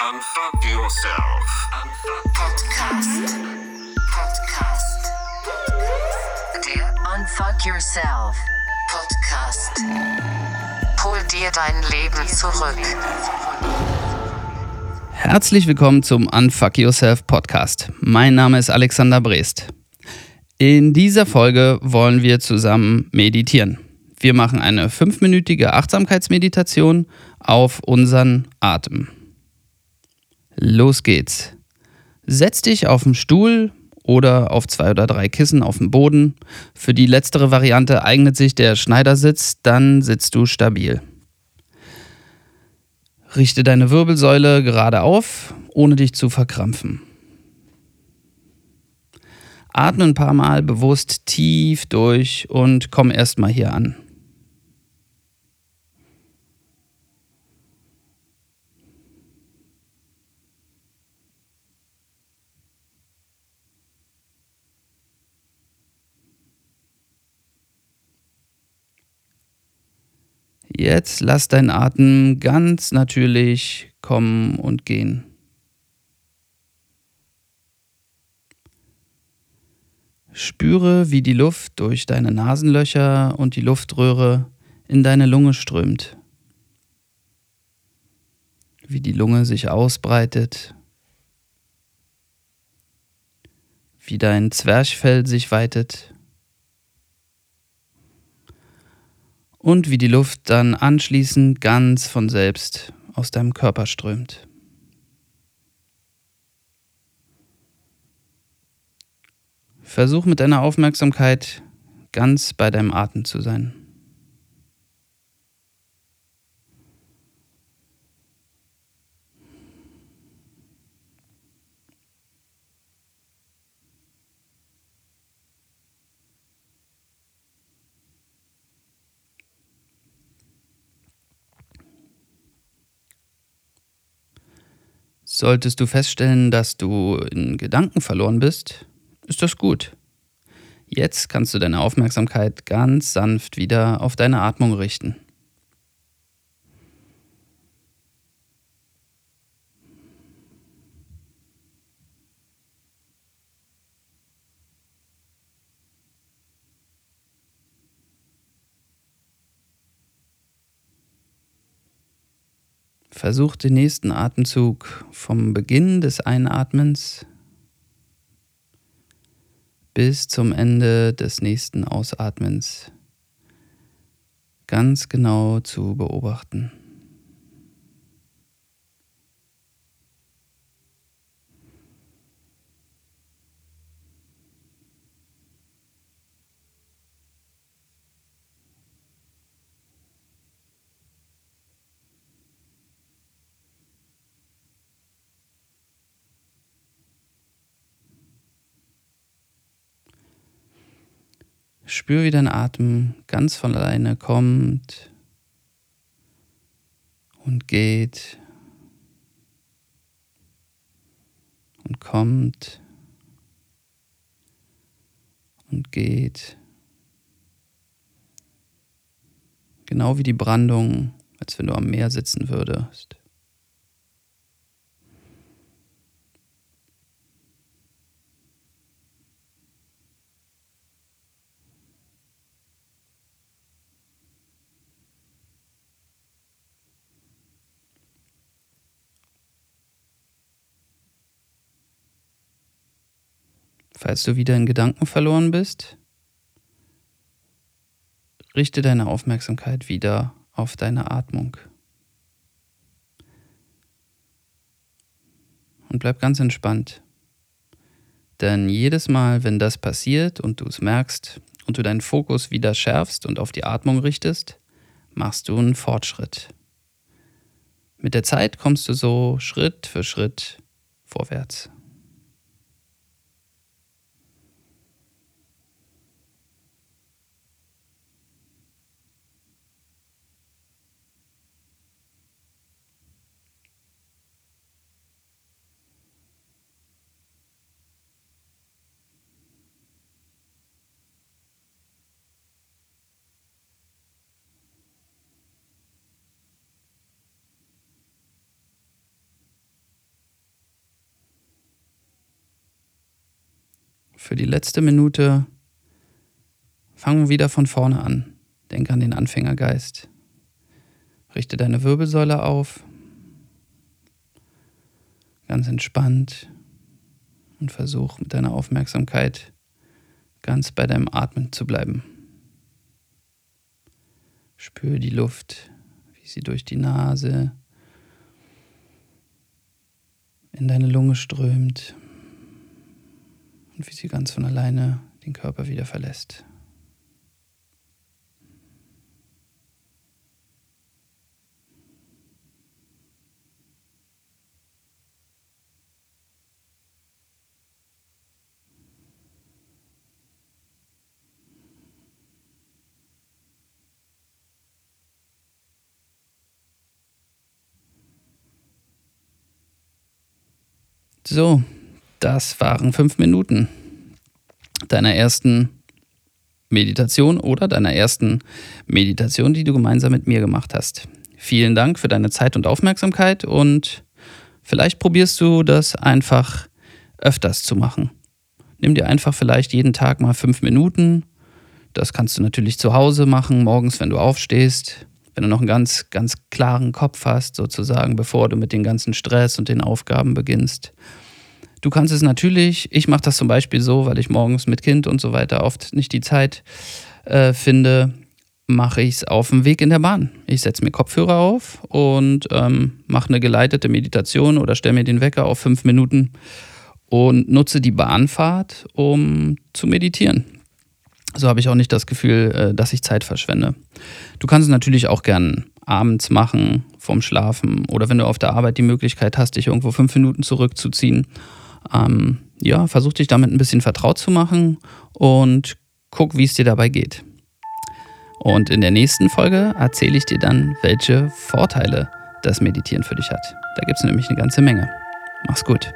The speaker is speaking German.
Unfuck yourself. Podcast. Podcast. Der Unfuck Yourself Podcast. Hol dir dein Leben zurück. Herzlich willkommen zum Unfuck Yourself Podcast. Mein Name ist Alexander Brest. In dieser Folge wollen wir zusammen meditieren. Wir machen eine fünfminütige Achtsamkeitsmeditation auf unseren Atem. Los geht's. Setz dich auf den Stuhl oder auf zwei oder drei Kissen auf dem Boden. Für die letztere Variante eignet sich der Schneidersitz, dann sitzt du stabil. Richte deine Wirbelsäule gerade auf, ohne dich zu verkrampfen. Atme ein paar Mal bewusst tief durch und komm erstmal hier an. Jetzt lass deinen Atem ganz natürlich kommen und gehen. Spüre, wie die Luft durch deine Nasenlöcher und die Luftröhre in deine Lunge strömt. Wie die Lunge sich ausbreitet. Wie dein Zwerchfell sich weitet. Und wie die Luft dann anschließend ganz von selbst aus deinem Körper strömt. Versuch mit deiner Aufmerksamkeit ganz bei deinem Atem zu sein. Solltest du feststellen, dass du in Gedanken verloren bist, ist das gut. Jetzt kannst du deine Aufmerksamkeit ganz sanft wieder auf deine Atmung richten. Versuch den nächsten Atemzug vom Beginn des Einatmens bis zum Ende des nächsten Ausatmens ganz genau zu beobachten. Spür, wie dein Atem ganz von alleine kommt und geht und kommt und geht. Genau wie die Brandung, als wenn du am Meer sitzen würdest. Falls du wieder in Gedanken verloren bist, richte deine Aufmerksamkeit wieder auf deine Atmung. Und bleib ganz entspannt. Denn jedes Mal, wenn das passiert und du es merkst und du deinen Fokus wieder schärfst und auf die Atmung richtest, machst du einen Fortschritt. Mit der Zeit kommst du so Schritt für Schritt vorwärts. Für die letzte Minute fangen wir wieder von vorne an. Denk an den Anfängergeist. Richte deine Wirbelsäule auf. Ganz entspannt. Und versuch mit deiner Aufmerksamkeit ganz bei deinem Atmen zu bleiben. Spüre die Luft, wie sie durch die Nase in deine Lunge strömt und wie sie ganz von alleine den Körper wieder verlässt. So, das waren fünf Minuten deiner ersten Meditation oder deiner ersten Meditation, die du gemeinsam mit mir gemacht hast. Vielen Dank für deine Zeit und Aufmerksamkeit und vielleicht probierst du das einfach öfters zu machen. Nimm dir einfach vielleicht jeden Tag mal fünf Minuten. Das kannst du natürlich zu Hause machen, morgens, wenn du aufstehst, wenn du noch einen ganz, ganz klaren Kopf hast, sozusagen, bevor du mit den ganzen Stress und den Aufgaben beginnst. Du kannst es natürlich, ich mache das zum Beispiel so, weil ich morgens mit Kind und so weiter oft nicht die Zeit äh, finde, mache ich es auf dem Weg in der Bahn. Ich setze mir Kopfhörer auf und ähm, mache eine geleitete Meditation oder stelle mir den Wecker auf fünf Minuten und nutze die Bahnfahrt, um zu meditieren. So habe ich auch nicht das Gefühl, äh, dass ich Zeit verschwende. Du kannst es natürlich auch gern abends machen, vorm Schlafen oder wenn du auf der Arbeit die Möglichkeit hast, dich irgendwo fünf Minuten zurückzuziehen ähm, ja, versuch dich damit ein bisschen vertraut zu machen und guck, wie es dir dabei geht. Und in der nächsten Folge erzähle ich dir dann, welche Vorteile das Meditieren für dich hat. Da gibt es nämlich eine ganze Menge. Mach's gut.